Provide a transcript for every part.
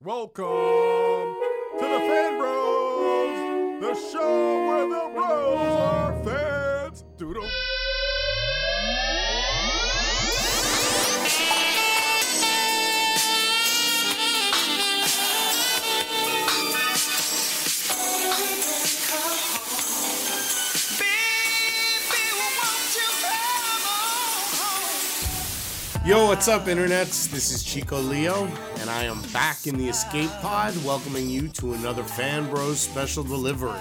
Welcome to the Fan Bros, the show where the bros are fans. Doodle. Yo, what's up, internets? This is Chico Leo, and I am back in the escape pod, welcoming you to another Fan Bros special delivery.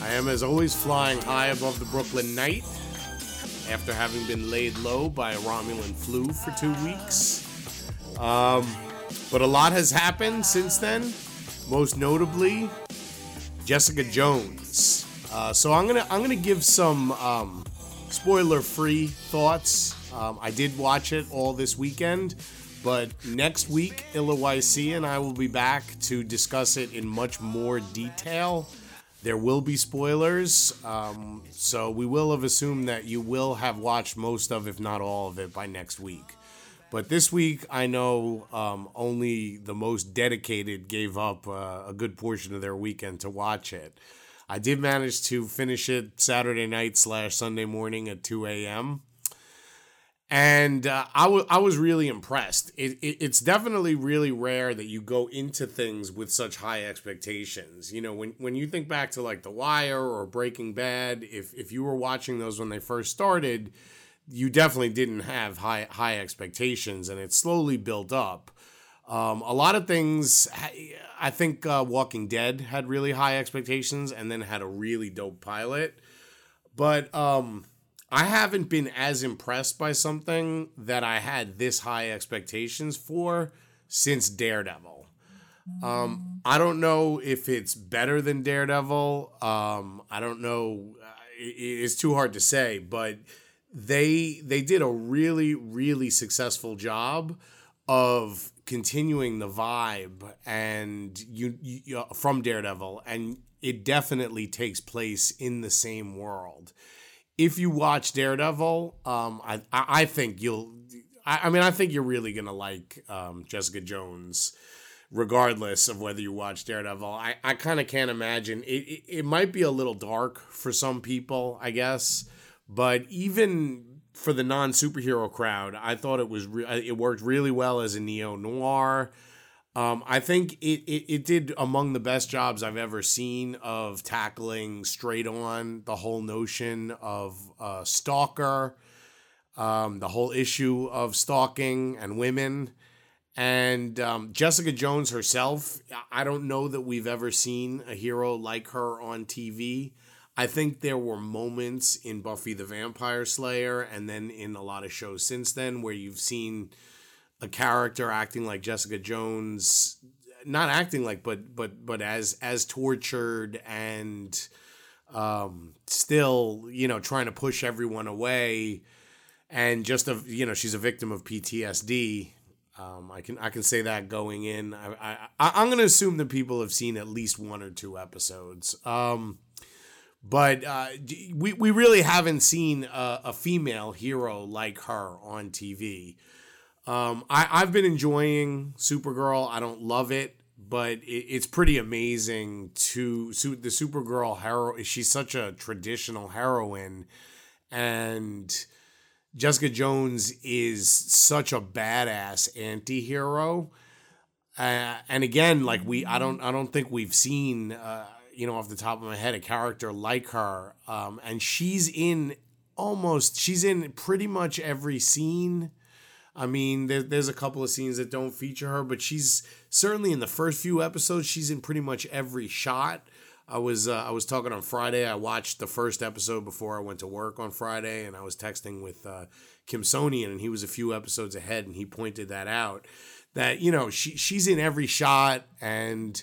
I am, as always, flying high above the Brooklyn night after having been laid low by a Romulan flu for two weeks. Um, but a lot has happened since then, most notably Jessica Jones. Uh, so I'm gonna I'm gonna give some um, spoiler-free thoughts. Um, I did watch it all this weekend, but next week Illa and I will be back to discuss it in much more detail. There will be spoilers, um, so we will have assumed that you will have watched most of, if not all of it, by next week. But this week, I know um, only the most dedicated gave up uh, a good portion of their weekend to watch it. I did manage to finish it Saturday night slash Sunday morning at 2 a.m. And uh, I, w- I was really impressed. It, it, it's definitely really rare that you go into things with such high expectations. You know, when, when you think back to like The Wire or Breaking Bad, if, if you were watching those when they first started, you definitely didn't have high high expectations, and it slowly built up. Um, a lot of things, I think uh, Walking Dead had really high expectations and then had a really dope pilot. But um, I haven't been as impressed by something that I had this high expectations for since Daredevil. Um, I don't know if it's better than Daredevil. Um, I don't know. It's too hard to say, but they they did a really really successful job of continuing the vibe and you, you from Daredevil and it definitely takes place in the same world. If you watch Daredevil, um, I I think you'll. I, I mean, I think you're really gonna like um, Jessica Jones, regardless of whether you watch Daredevil. I, I kind of can't imagine it, it. It might be a little dark for some people, I guess, but even for the non superhero crowd, I thought it was re- it worked really well as a neo noir. Um, I think it, it, it did among the best jobs I've ever seen of tackling straight on the whole notion of uh, stalker, um, the whole issue of stalking and women. And um, Jessica Jones herself, I don't know that we've ever seen a hero like her on TV. I think there were moments in Buffy the Vampire Slayer and then in a lot of shows since then where you've seen a character acting like Jessica Jones, not acting like, but but but as as tortured and um, still, you know, trying to push everyone away, and just a you know she's a victim of PTSD. Um, I can I can say that going in. I, I I'm gonna assume that people have seen at least one or two episodes. Um, but uh, we we really haven't seen a, a female hero like her on TV. Um, I, I've been enjoying Supergirl. I don't love it, but it, it's pretty amazing to su- the Supergirl hero. She's such a traditional heroine, and Jessica Jones is such a badass anti-hero. Uh, and again, like we, I don't, I don't think we've seen, uh, you know, off the top of my head, a character like her. Um, and she's in almost, she's in pretty much every scene. I mean, there, there's a couple of scenes that don't feature her, but she's certainly in the first few episodes. She's in pretty much every shot. I was uh, I was talking on Friday. I watched the first episode before I went to work on Friday, and I was texting with uh, Kim Sonian, and he was a few episodes ahead, and he pointed that out. That you know she she's in every shot, and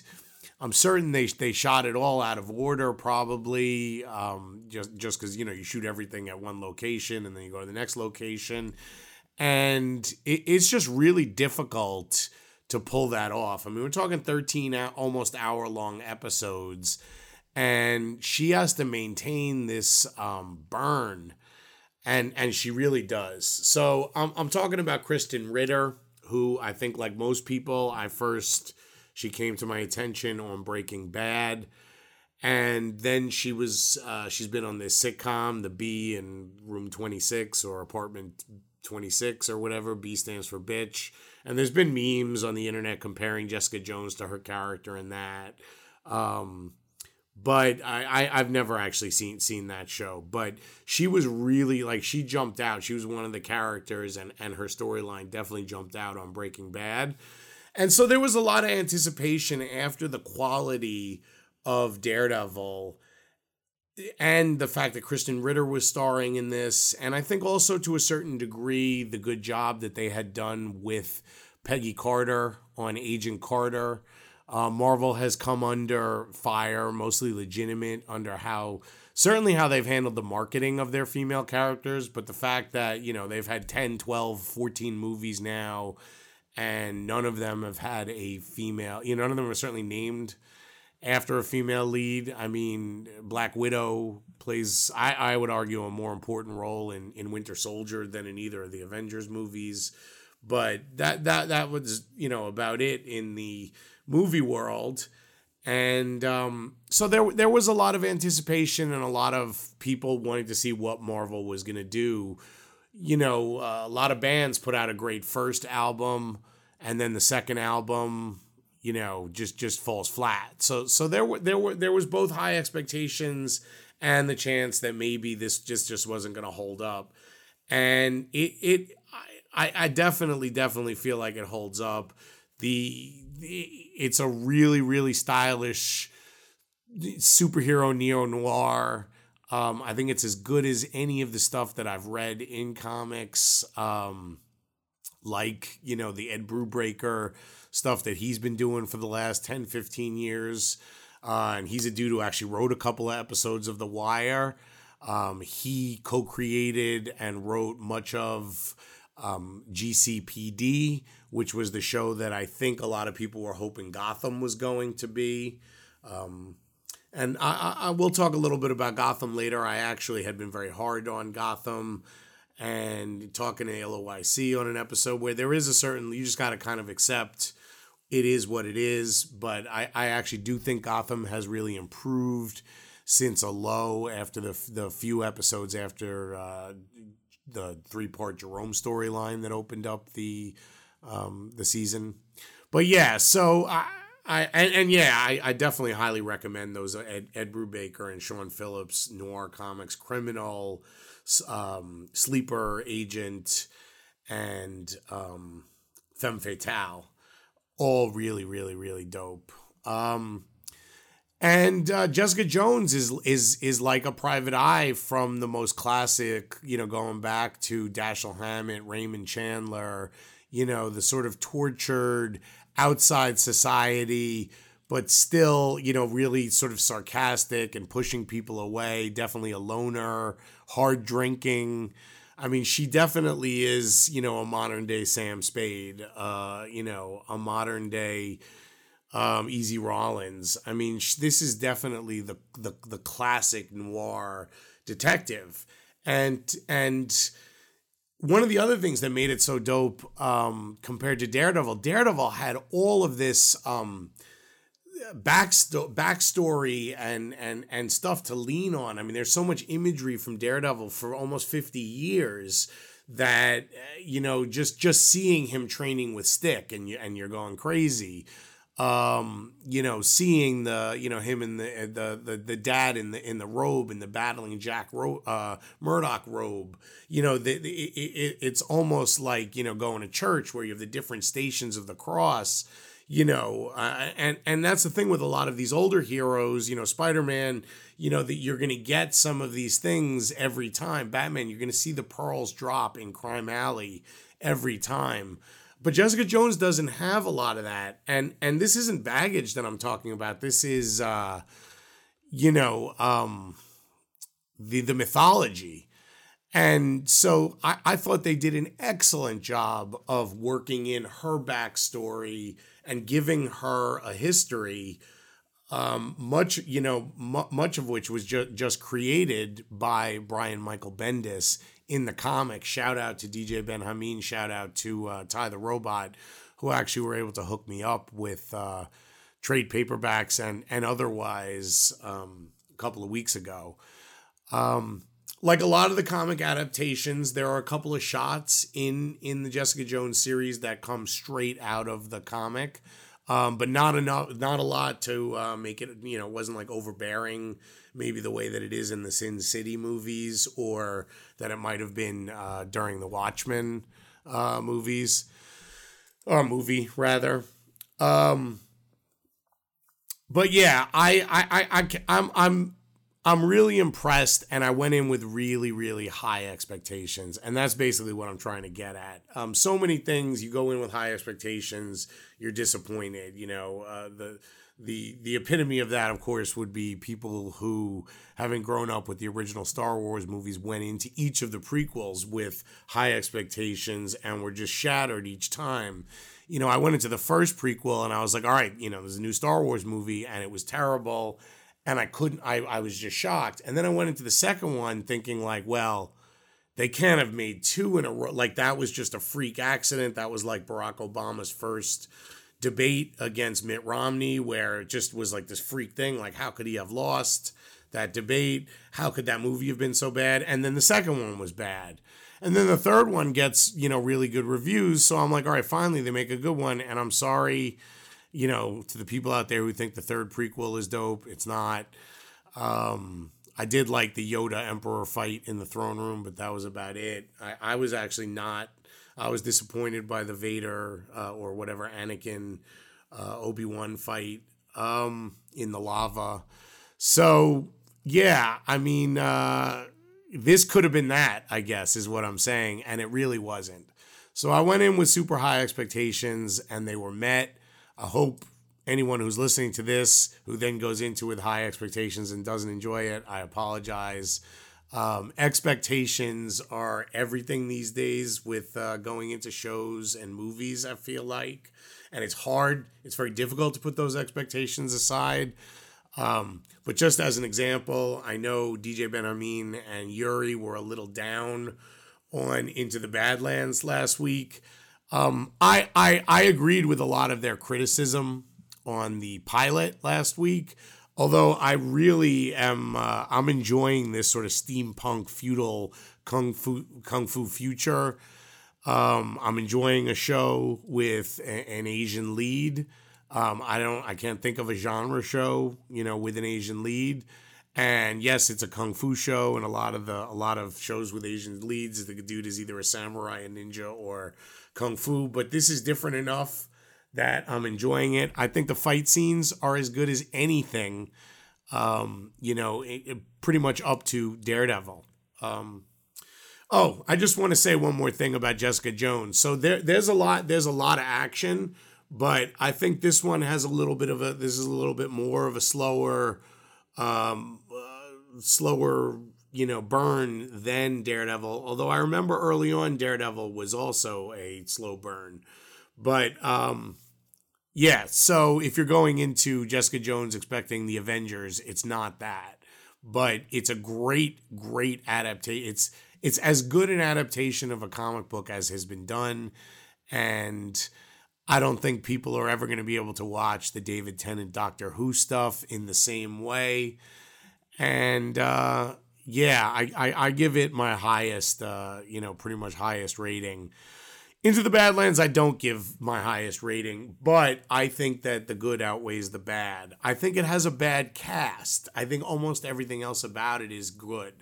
I'm certain they they shot it all out of order, probably um, just just because you know you shoot everything at one location and then you go to the next location, and it, it's just really difficult to pull that off. I mean, we're talking 13 almost hour long episodes, and she has to maintain this um, burn, and and she really does. So I'm I'm talking about Krysten Ritter, who I think, like most people, I first She came to my attention on Breaking Bad. And then she was uh, she's been on this sitcom, The B in Room 26 or Apartment 26 or whatever. B stands for bitch. And there's been memes on the internet comparing Jessica Jones to her character in that. Um, but I, I have never actually seen seen that show. But she was really like she jumped out. She was one of the characters, and and her storyline definitely jumped out on Breaking Bad. And so there was a lot of anticipation after the quality of Daredevil and the fact that Krysten Ritter was starring in this, and I think also to a certain degree the good job that they had done with Peggy Carter on Agent Carter. Uh, Marvel has come under fire, mostly legitimate, under how certainly how they've handled the marketing of their female characters, but the fact that, you know, they've had 10, 12, 14 movies now, and none of them have had a female, you know, none of them are certainly named after a female lead. I mean, Black Widow plays, I, I would argue, a more important role in, in Winter Soldier than in either of the Avengers movies. But that that that was you know about it in the movie world, and um, so there there was a lot of anticipation and a lot of people wanting to see what Marvel was gonna do. You know, uh, a lot of bands put out a great first album, and then the second album you know just just falls flat. So so there were there were there was both high expectations and the chance that maybe this just just wasn't going to hold up. And it it I, I definitely definitely feel like it holds up. The, the it's a really really stylish superhero neo noir um, I think it's as good as any of the stuff that I've read in comics um, like you know the Ed Brubaker stuff that he's been doing for the last 10, 15 years. Uh, and he's a dude who actually wrote a couple of episodes of The Wire. Um, he co created and wrote much of um, GCPD, which was the show that I think a lot of people were hoping Gotham was going to be. Um, and I, I, will talk a little bit about Gotham later. I actually had been very hard on Gotham and talking to LOYC on an episode where there is a certain, you just got to kind of accept it is what it is. But I, I actually do think Gotham has really improved since a low after the the few episodes after uh, the three part Jerome storyline that opened up the um, the season. But yeah, so I. I and, and yeah, I, I definitely highly recommend those Ed, Ed Brubaker and Sean Phillips noir comics, Criminal, um, Sleeper Agent, and um, Femme Fatale all really, really, really dope. Um, and uh, Jessica Jones is is is like a private eye from the most classic, you know, going back to Dashiell Hammett, Raymond Chandler, you know, the sort of tortured outside society, but still, you know, really sort of sarcastic and pushing people away. Definitely a loner, hard drinking. I mean, she definitely is, you know, a modern day Sam Spade, uh, you know, a modern day um, Easy Rawlins. I mean, sh- this is definitely the, the the classic noir detective, and and one of the other things that made it so dope um, compared to Daredevil, Daredevil had all of this. Um, backsto- backstory and and and stuff to lean on. I mean, there's so much imagery from Daredevil for almost 50 years that you know just just seeing him training with stick and you and you're going crazy um you know seeing the you know him and the the the, the dad in the in the robe and the battling jack Ro- uh murdock robe you know the, the it, it, it's almost like you know going to church where you have the different stations of the cross you know uh, and and that's the thing with a lot of these older heroes you know spider-man you know that you're going to get some of these things every time. Batman you're going to see the pearls drop in crime alley every time. But jessica jones doesn't have a lot of that. And and this isn't baggage that i'm talking about. This is uh you know um the the mythology. And so I, I thought they did an excellent job of working in her backstory and giving her a history um, much you know m- much of which was ju- just created by Brian Michael Bendis in the comic. Shout out to DJ Benhameen. Shout out to uh, Ty the Robot, who actually were able to hook me up with uh, trade paperbacks and and otherwise um, a couple of weeks ago. Um, like a lot of the comic adaptations, there are a couple of shots in in the Jessica Jones series that come straight out of the comic, um, but not enough, not a lot to uh, make it. You know, wasn't like overbearing, maybe the way that it is in the Sin City movies, or that it might have been uh, during the Watchmen uh, movies, or movie rather. Um, but yeah, I I I, I I'm I'm I'm really impressed, and I went in with really, really high expectations, and that's basically what I'm trying to get at. Um, so many things you go in with high expectations, you're disappointed. You know, uh, the the the epitome of that, of course, would be people who, having grown up with the original Star Wars movies, went into each of the prequels with high expectations and were just shattered each time. You know, I went into the first prequel and I was like, all right, you know, there's a new Star Wars movie, and it was terrible and I couldn't I, I was just shocked. And then I went into the second one thinking like, well, they can't have made two in a row. Like that was just a freak accident. That was like Barack Obama's first debate against Mitt Romney, where it just was like this freak thing. Like, how could he have lost that debate? How could that movie have been so bad? And then the second one was bad. And then the third one gets, you know, really good reviews. So I'm like, all right, finally they make a good one. And I'm sorry you know, to the people out there who think the third prequel is dope, it's not. Um, I did like the Yoda Emperor fight in the throne room, but that was about it. I, I was actually not. I was disappointed by the Vader uh, or whatever Anakin uh, Obi Wan fight um, in the lava. So yeah, I mean, uh, this could have been that. I guess is what I'm saying, and it really wasn't. So I went in with super high expectations, and they were met. I hope anyone who's listening to this who then goes into with high expectations and doesn't enjoy it, I apologize. Um, expectations are everything these days with uh, going into shows and movies, I feel like. And it's hard, it's very difficult to put those expectations aside. Um, but just as an example, I know DJ Benhameen and Yuri were a little down on Into the Badlands last week. Um, I, I I agreed with a lot of their criticism on the pilot last week. Although I really am, uh, I'm enjoying this sort of steampunk feudal kung fu kung fu future. Um, I'm enjoying a show with a, an Asian lead. Um, I don't, I can't think of a genre show, you know, with an Asian lead. And yes, it's a kung fu show, and a lot of the a lot of shows with Asian leads, the dude is either a samurai, a ninja, or kung fu, but this is different enough that I'm enjoying it. I think the fight scenes are as good as anything, um, you know, it, it pretty much up to Daredevil. Um, oh, I just want to say one more thing about Jessica Jones. So there, there's a lot, there's a lot of action, but I think this one has a little bit of a, this is a little bit more of a slower, um, uh, slower you know, burn than Daredevil. Although I remember early on, Daredevil was also a slow burn. But um, yeah, so if you're going into Jessica Jones expecting the Avengers, it's not that. But it's a great, great adaptation. It's it's as good an adaptation of a comic book as has been done, and I don't think people are ever going to be able to watch the David Tennant Doctor Who stuff in the same way. And uh, yeah, I, I, I give it my highest, uh, you know, pretty much highest rating. Into the Badlands, I don't give my highest rating, but I think that the good outweighs the bad. I think it has a bad cast. I think almost everything else about it is good.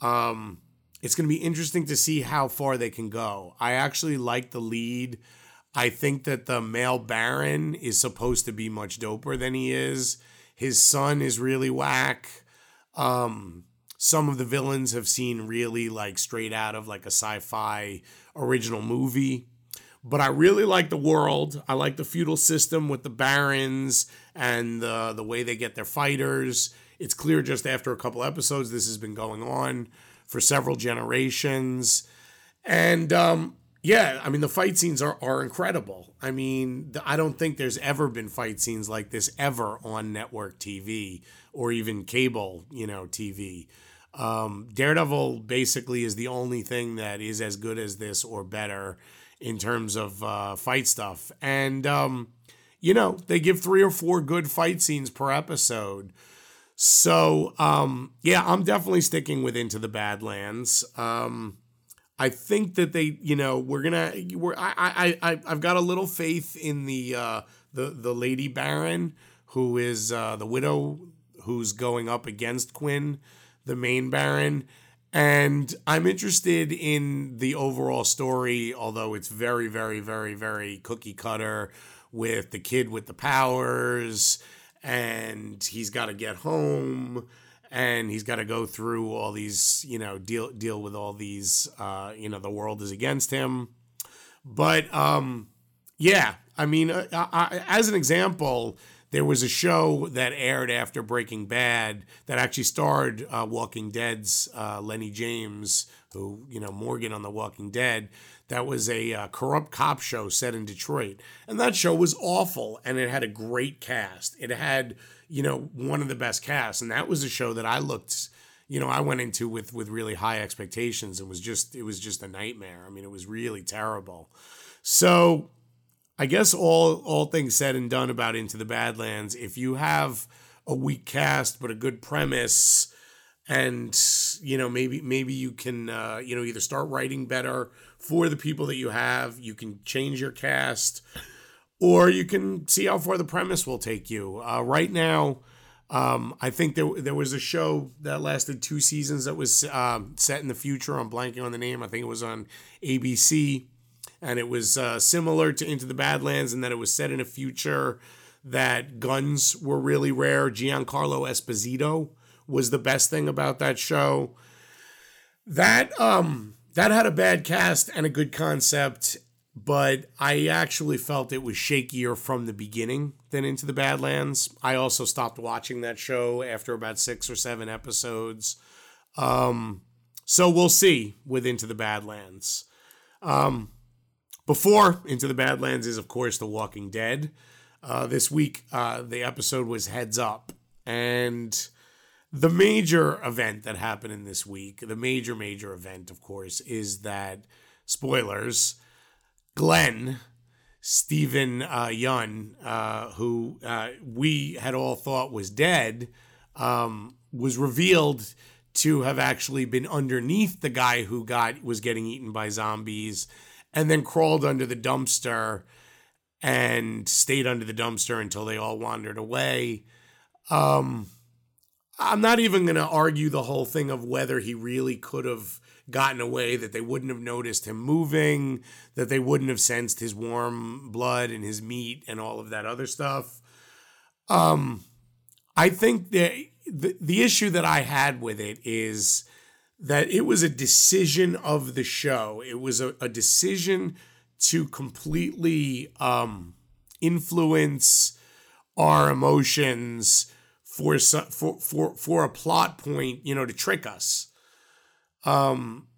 Um, it's going to be interesting to see how far they can go. I actually like the lead. I think that the male Baron is supposed to be much doper than he is. His son is really whack. Um, some of the villains have seen really like straight out of like a sci-fi original movie but I really like the world. I like the feudal system with the barons and the the way they get their fighters. It's clear just after a couple episodes this has been going on for several generations. And um, yeah, I mean the fight scenes are are incredible. I mean, I don't think there's ever been fight scenes like this ever on network TV or even cable, you know, TV. Um, Daredevil basically is the only thing that is as good as this or better in terms of uh, fight stuff. And um, you know, they give three or four good fight scenes per episode. So, um, yeah, I'm definitely sticking with Into the Badlands. Um, I think that they, you know, we're gonna, we're, I, I, I, I've got a little faith in the, uh, the, the Lady Baron, who is uh, the widow who's going up against Quinn, the main Baron. And I'm interested in the overall story, although it's very, very, very, very cookie cutter with the kid with the powers and he's got to get home and he's got to go through all these you know deal deal with all these uh you know the world is against him but um yeah i mean uh, I, as an example there was a show that aired after breaking bad that actually starred uh, walking dead's uh, lenny james who you know morgan on the walking dead that was a uh, corrupt cop show set in Detroit. And that show was awful and it had a great cast. It had, you know, one of the best casts. And that was a show that I looked, you know, I went into with with really high expectations and was just it was just a nightmare. I mean, it was really terrible. So, I guess all all things said and done about Into the Badlands, if you have a weak cast but a good premise and you know maybe maybe you can uh, you know either start writing better for the people that you have. You can change your cast, or you can see how far the premise will take you. Uh, right now, um, I think there there was a show that lasted two seasons that was um, set in the future. I'm blanking on the name. I think it was on ABC, and it was uh, similar to Into the Badlands in that it was set in a future that guns were really rare. Giancarlo Esposito was the best thing about that show. That um that had a bad cast and a good concept, but I actually felt it was shakier from the beginning than Into the Badlands. I also stopped watching that show after about six or seven episodes. Um, so we'll see with Into the Badlands. Um, before Into the Badlands is, of course, The Walking Dead. Uh, this week, uh, the episode was Heads Up. And the major event that happened in this week, the major, major event, of course, is that spoilers, Glenn, Steven uh, Yeun, uh, who uh, we had all thought was dead, um, was revealed to have actually been underneath the guy who got was getting eaten by zombies, and then crawled under the dumpster and stayed under the dumpster until they all wandered away. Um, I'm not even going to argue the whole thing of whether he really could have gotten away, that they wouldn't have noticed him moving, that they wouldn't have sensed his warm blood and his meat and all of that other stuff. Um, I think the, the issue that I had with it is that it was a decision of the show. It was a, a decision to completely um, influence our emotions for for for for a plot point, you know, to trick us. Um,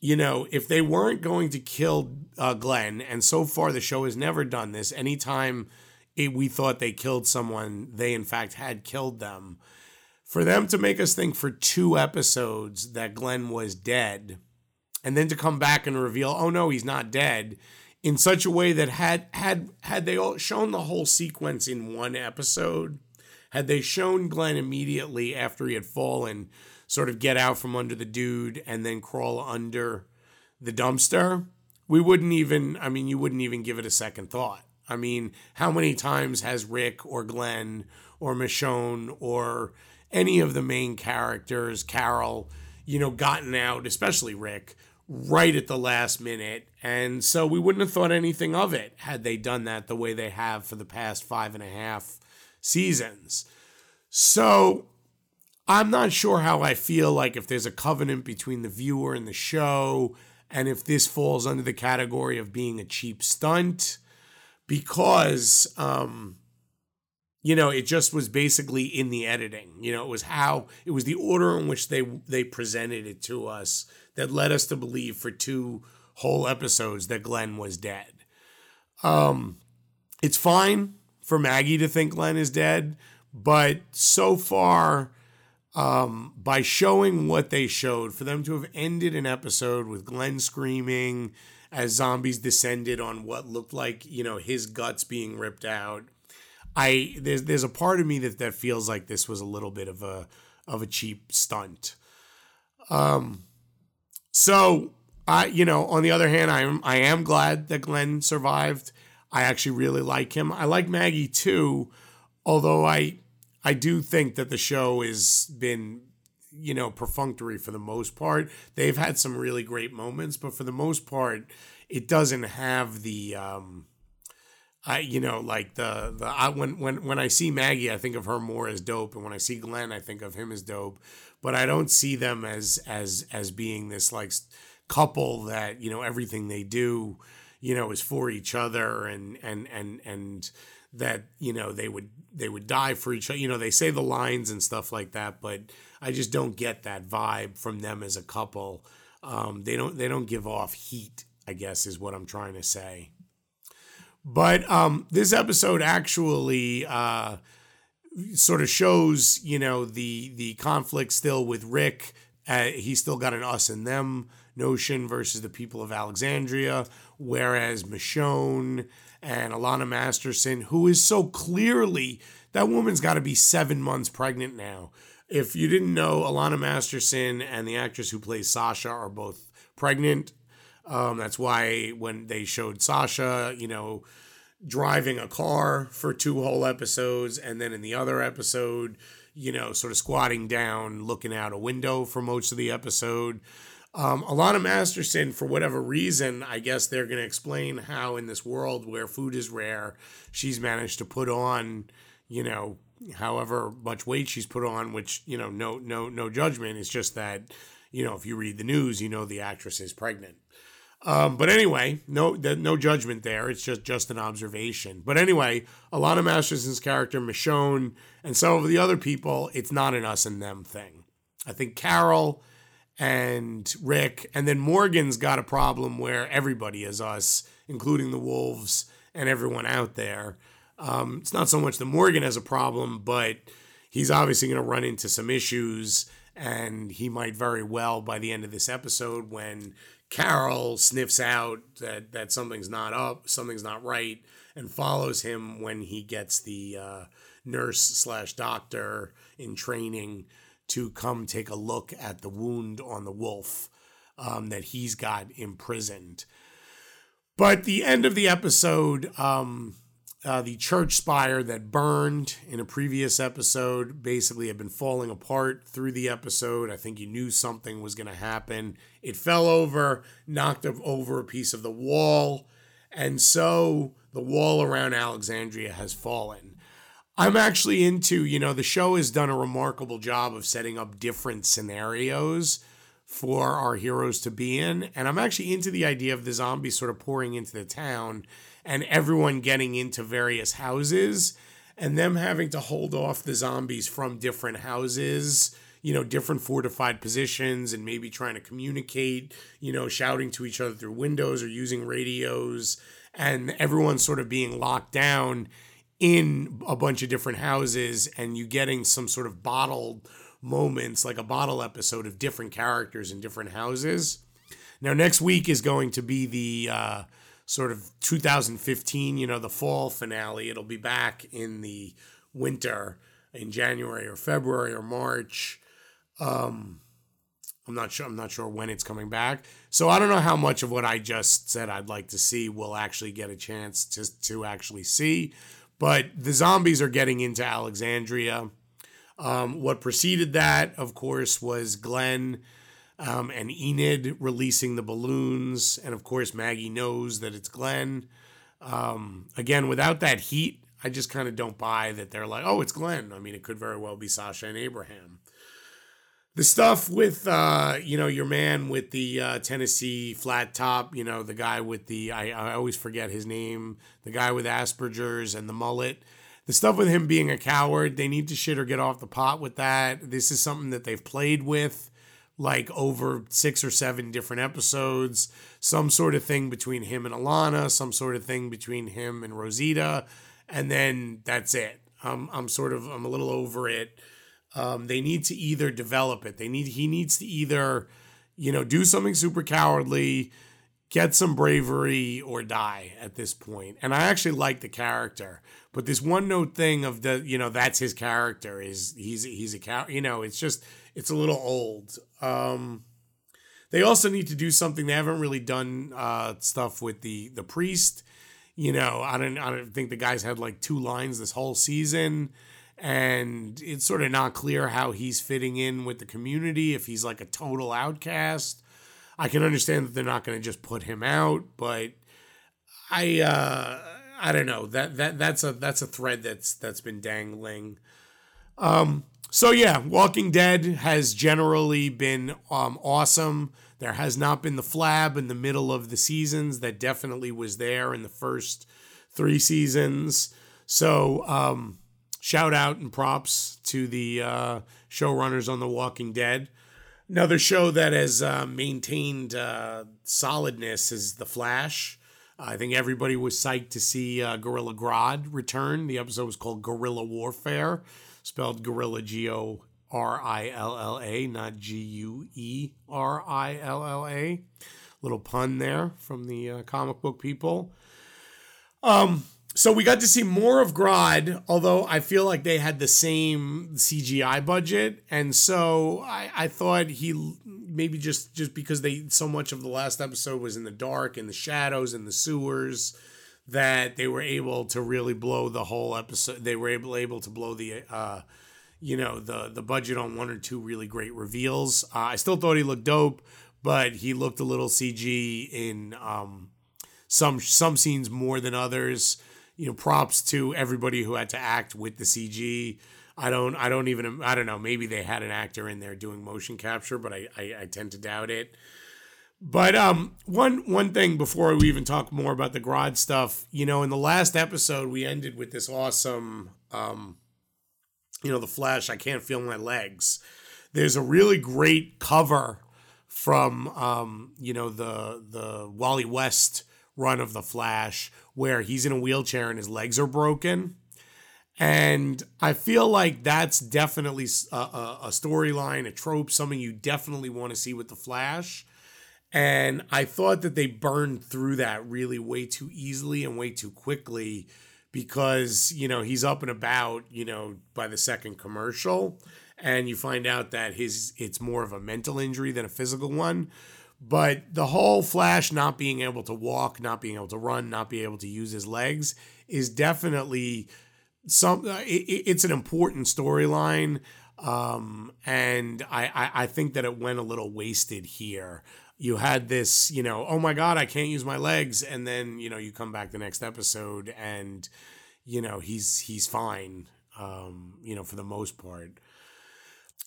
you know, if they weren't going to kill uh, Glenn, and so far the show has never done this. Anytime it, we thought they killed someone, they in fact had killed them. For them to make us think for two episodes that Glenn was dead, and then to come back and reveal, oh no, he's not dead, in such a way that had had had they all shown the whole sequence in one episode, had they shown Glenn immediately after he had fallen, sort of get out from under the dude and then crawl under the dumpster, we wouldn't even, I mean, you wouldn't even give it a second thought. I mean, how many times has Rick or Glenn or Michonne or any of the main characters, Carol, you know, gotten out, especially Rick, right at the last minute. And so we wouldn't have thought anything of it had they done that the way they have for the past five and a half seasons. So I'm not sure how I feel like if there's a covenant between the viewer and the show, and if this falls under the category of being a cheap stunt, because, um, you know, it just was basically in the editing. You know, it was how it was the order in which they they presented it to us that led us to believe for two whole episodes that Glenn was dead. Um, it's fine for Maggie to think Glenn is dead, but so far, um, by showing what they showed, for them to have ended an episode with Glenn screaming as zombies descended on what looked like, you know, his guts being ripped out, I there's there's a part of me that that feels like this was a little bit of a of a cheap stunt. Um, so I you know on the other hand I am I am glad that Glenn survived. I actually really like him. I like Maggie too, although I I do think that the show has been you know perfunctory for the most part. They've had some really great moments, but for the most part, it doesn't have the um, I you know like the the I, when when when I see Maggie, I think of her more as dope, and when I see Glenn, I think of him as dope. But I don't see them as as as being this like couple that you know everything they do you know is for each other and and and and that you know they would they would die for each other you know they say the lines and stuff like that but i just don't get that vibe from them as a couple um, they don't they don't give off heat i guess is what i'm trying to say but um, this episode actually uh, sort of shows, you know, the the conflict still with Rick. Uh, he's still got an us and them notion versus the people of Alexandria, whereas Michonne and Alanna Masterson, who is so clearly that woman's got to be seven months pregnant now. If you didn't know, Alanna Masterson and the actress who plays Sasha are both pregnant. Um, that's why when they showed Sasha, you know, driving a car for two whole episodes, and then in the other episode, you know, sort of squatting down, looking out a window for most of the episode. Um, Alanna Masterson, for whatever reason, I guess they're going to explain how in this world where food is rare, she's managed to put on, you know, however much weight she's put on. Which you know, no, no, no judgment. It's just that, you know, if you read the news, you know the actress is pregnant. Um, but anyway, no, no judgment there. It's just just an observation. But anyway, Alanna Masterson's character, Michonne, and some of the other people, it's not an us and them thing. I think Carol and Rick, and then Morgan's got a problem where everybody is us, including the wolves and everyone out there. Um, it's not so much that Morgan has a problem, but he's obviously going to run into some issues, and he might very well by the end of this episode when Carol sniffs out that that something's not up, something's not right, and follows him when he gets the uh, nurse slash doctor in training to come take a look at the wound on the wolf um, that he's got imprisoned. But the end of the episode, um, uh, the church spire that burned in a previous episode basically had been falling apart through the episode. I think you knew something was going to happen. It fell over, knocked over a piece of the wall, and so the wall around Alexandria has fallen. I'm actually into, you know, the show has done a remarkable job of setting up different scenarios for our heroes to be in. And I'm actually into the idea of the zombies sort of pouring into the town and everyone getting into various houses and them having to hold off the zombies from different houses you know different fortified positions and maybe trying to communicate you know shouting to each other through windows or using radios and everyone sort of being locked down in a bunch of different houses and you getting some sort of bottled moments like a bottle episode of different characters in different houses now next week is going to be the uh, sort of 2015, you know, the fall finale. It'll be back in the winter in January or February or March. Um, I'm not sure. I'm not sure when it's coming back. So I don't know how much of what I just said I'd like to see will actually get a chance to to actually see. But the zombies are getting into Alexandria. Um, what preceded that, of course, was Glenn um, and Enid releasing the balloons, and of course Maggie knows that it's Glenn. Um, again, without that heat, I just kind of don't buy that they're like, oh, it's Glenn. I mean, it could very well be Sasha and Abraham. The stuff with, uh, you know, your man with the uh, Tennessee flat top, you know, the guy with the, I, I always forget his name, the guy with Asperger's and the mullet. The stuff with him being a coward, they need to shit or get off the pot with that. This is something that they've played with like over six or seven different episodes, some sort of thing between him and Alanna, some sort of thing between him and Rosita, and then that's it. I'm I'm sort of I'm a little over it. Um, they need to either develop it. They need he needs to either, you know, do something super cowardly, get some bravery or die at this point. And I actually like the character. But this one note thing of the, you know, that's his character is he's he's a character, you know, it's just it's a little old. Um they also need to do something they haven't really done uh stuff with the the priest. You know, I don't I don't think the guys had like two lines this whole season and it's sort of not clear how he's fitting in with the community if he's like a total outcast I can understand that they're not going to just put him out, but I uh I don't know. That that that's a that's a thread that's that's been dangling. Um so yeah, Walking Dead has generally been um awesome. There has not been the flab in the middle of the seasons that definitely was there in the first 3 seasons. So um shout out and props to the uh showrunners on The Walking Dead. Another show that has uh, maintained uh, solidness is The Flash. I think everybody was psyched to see uh, Gorilla Grodd return. The episode was called Guerrilla Warfare, spelled Gorilla G O R I L L A, not G U E R I L L A. Little pun there from the uh, comic book people. Um, so we got to see more of Grodd, although I feel like they had the same CGI budget, and so I, I thought he maybe just just because they so much of the last episode was in the dark, and the shadows, and the sewers, that they were able to really blow the whole episode. They were able able to blow the uh, you know the the budget on one or two really great reveals. Uh, I still thought he looked dope, but he looked a little CG in um, some some scenes more than others you know, props to everybody who had to act with the CG. I don't, I don't even, I don't know. Maybe they had an actor in there doing motion capture, but I, I, I tend to doubt it. But um, one one thing before we even talk more about the Grodd stuff, you know, in the last episode we ended with this awesome, um, you know, the Flash. I can't feel my legs. There's a really great cover from, um, you know, the the Wally West run of the Flash where he's in a wheelchair and his legs are broken. And I feel like that's definitely a, a, a storyline, a trope, something you definitely want to see with the Flash. And I thought that they burned through that really way too easily and way too quickly because, you know, he's up and about, you know, by the second commercial. And you find out that his it's more of a mental injury than a physical one. But the whole Flash not being able to walk, not being able to run, not being able to use his legs is definitely some. Uh, it, it's an important storyline, um, and I, I I think that it went a little wasted here. You had this, you know, oh my god, I can't use my legs, and then you know you come back the next episode and you know he's he's fine, um, you know, for the most part.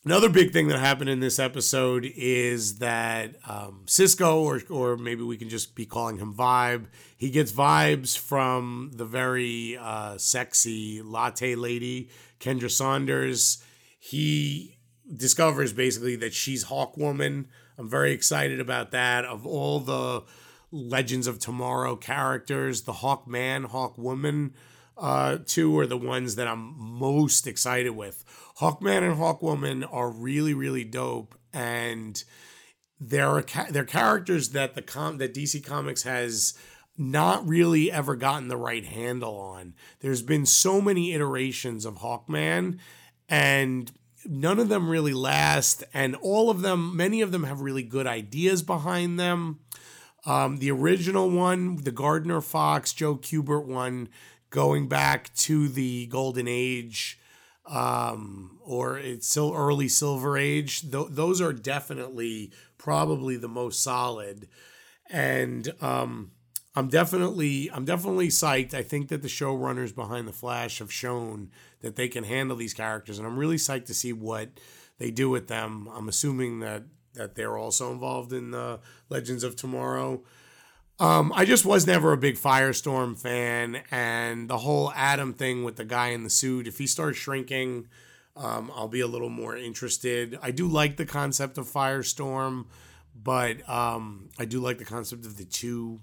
Another big thing that happened in this episode is that um, Cisco, or or maybe we can just be calling him Vibe, he gets vibes from the very uh, sexy latte lady Kendra Saunders. He discovers basically that she's Hawk Woman. I'm very excited about that. Of all the Legends of Tomorrow characters, the Hawkman, Hawkwoman, uh, two are the ones that I'm most excited with. Hawkman and Hawkwoman are really really dope, and they're they're characters that the com that DC Comics has not really ever gotten the right handle on. There's been so many iterations of Hawkman, and none of them really last. And all of them, many of them have really good ideas behind them. Um, the original one, the Gardner Fox, Joe Kubert one, going back to the Golden Age um, or it's still early Silver Age. Th- those are definitely probably the most solid, and um, I'm definitely I'm definitely psyched. I think that the showrunners behind the Flash have shown that they can handle these characters, and I'm really psyched to see what they do with them. I'm assuming that that they're also involved in the Legends of Tomorrow. Um, I just was never a big Firestorm fan, and the whole Adam thing with the guy in the suit. If he starts shrinking, um, I'll be a little more interested. I do like the concept of Firestorm, but um, I do like the concept of the two,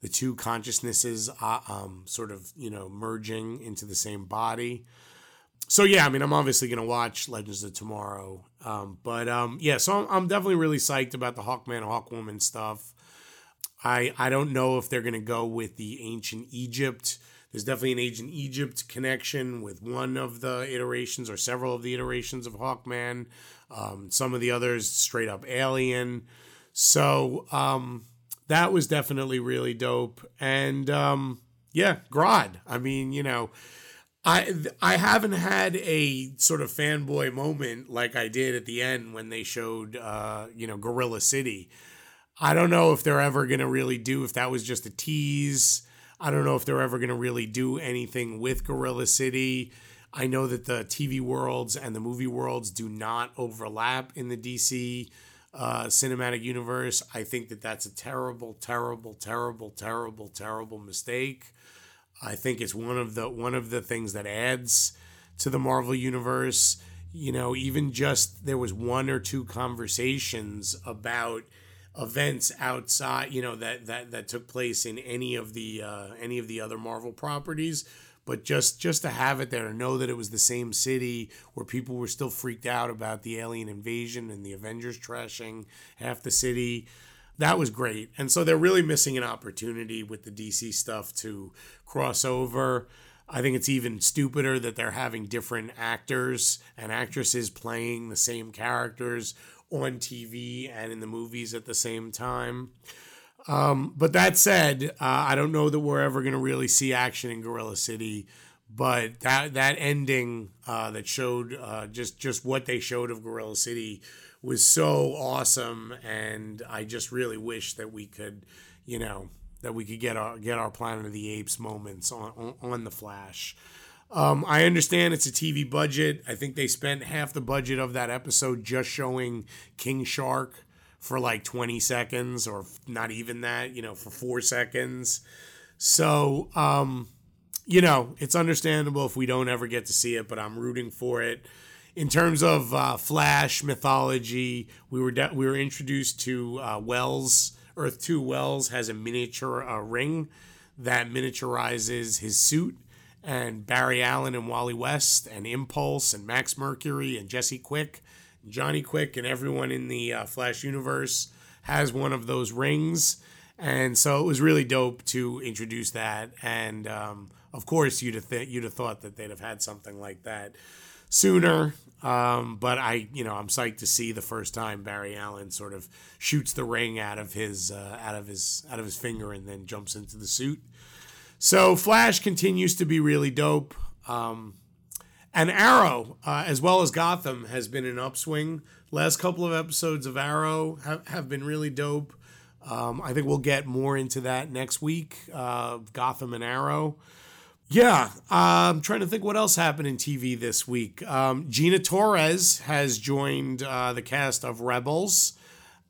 the two consciousnesses, uh, um, sort of you know merging into the same body. So yeah, I mean, I'm obviously gonna watch Legends of Tomorrow, um, but um, yeah, so I'm, I'm definitely really psyched about the Hawkman, Hawkwoman stuff. I I don't know if they're going to go with the ancient Egypt. There's definitely an ancient Egypt connection with one of the iterations or several of the iterations of Hawkman. Um, some of the others straight up alien. So um, that was definitely really dope. And um, yeah, Grodd. I mean, you know, I I haven't had a sort of fanboy moment like I did at the end when they showed uh, you know Gorilla City. I don't know if they're ever gonna really do if that was just a tease. I don't know if they're ever gonna really do anything with Gorilla City. I know that the TV worlds and the movie worlds do not overlap in the DC uh, cinematic universe. I think that that's a terrible, terrible, terrible, terrible, terrible mistake. I think it's one of the one of the things that adds to the Marvel universe. You know, even just there was one or two conversations about events outside, you know, that that that took place in any of the uh, any of the other Marvel properties. But just just to have it there, to know that it was the same city where people were still freaked out about the alien invasion and the Avengers trashing half the city that was great. And so they're really missing an opportunity with the DC stuff to cross over. I think it's even stupider that they're having different actors and actresses playing the same characters on TV and in the movies at the same time. Um, but that said, uh, I don't know that we're ever going to really see action in Gorilla City. But that that ending uh, that showed uh, just just what they showed of Gorilla City was so awesome, and I just really wish that we could, you know, that we could get our get our Planet of the Apes moments on on, on the Flash. Um, I understand it's a TV budget. I think they spent half the budget of that episode just showing King Shark for like 20 seconds, or not even that, you know, for four seconds. So, um, you know, it's understandable if we don't ever get to see it, but I'm rooting for it in terms of uh, Flash mythology, we were de- we were introduced to uh, Wells. Earth Two Wells has a miniature uh, ring that miniaturizes his suit, and Barry Allen and Wally West and Impulse and Max Mercury and Jesse Quick, Johnny Quick, and everyone in the uh, Flash universe has one of those rings. And so it was really dope to introduce that. And um, of course, you'd have th- you'd have thought that they'd have had something like that sooner. Um, but I, you know, I'm psyched to see the first time Barry Allen sort of shoots the ring out of his uh, out of his out of his finger and then jumps into the suit. So Flash continues to be really dope. Um, and Arrow, uh, as well as Gotham, has been an upswing. Last couple of episodes of Arrow have, have been really dope. Um, I think we'll get more into that next week. Uh, Gotham and Arrow. Yeah, uh, I'm trying to think what else happened in TV this week. Um, Gina Torres has joined uh, the cast of Rebels.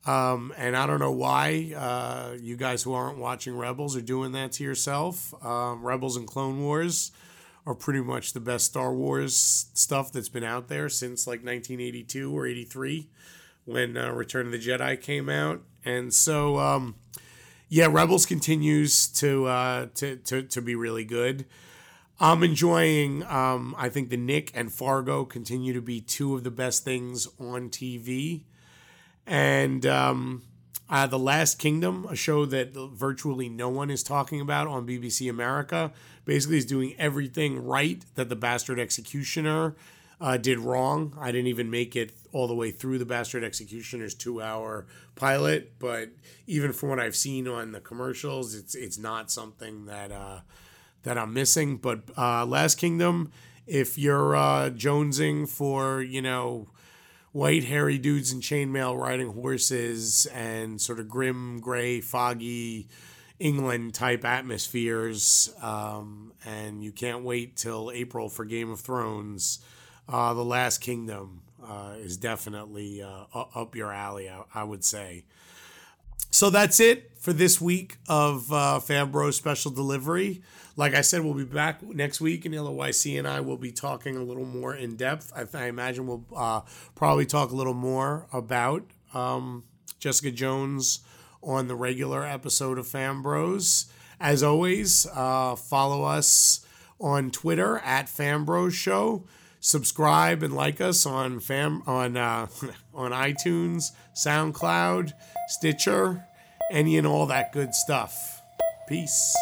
Um, and I don't know why uh, you guys who aren't watching Rebels are doing that to yourself. Um, Rebels and Clone Wars are pretty much the best Star Wars stuff that's been out there since like 1982 or 83 when uh, Return of the Jedi came out. And so, um, yeah, Rebels continues to, uh, to, to, to be really good. I'm enjoying. Um, I think the Knick and Fargo continue to be two of the best things on TV, and um, uh, the Last Kingdom, a show that virtually no one is talking about on BBC America, basically is doing everything right that the Bastard Executioner uh, did wrong. I didn't even make it all the way through the Bastard Executioner's two-hour pilot, but even from what I've seen on the commercials, it's it's not something that. Uh, that I'm missing. But uh, Last Kingdom, if you're uh, jonesing for, you know, white hairy dudes in chainmail riding horses and sort of grim, gray, foggy England type atmospheres, um, and you can't wait till April for Game of Thrones, uh, The Last Kingdom uh, is definitely uh, up your alley, I, I would say. So that's it for this week of uh, Fambro Special Delivery. Like I said, we'll be back next week, and LOYC and I will be talking a little more in depth. I, I imagine we'll uh, probably talk a little more about um, Jessica Jones on the regular episode of Fambros. As always, uh, follow us on Twitter at Fambros Show. Subscribe and like us on fam on uh, on iTunes, SoundCloud, Stitcher, any and all that good stuff. Peace.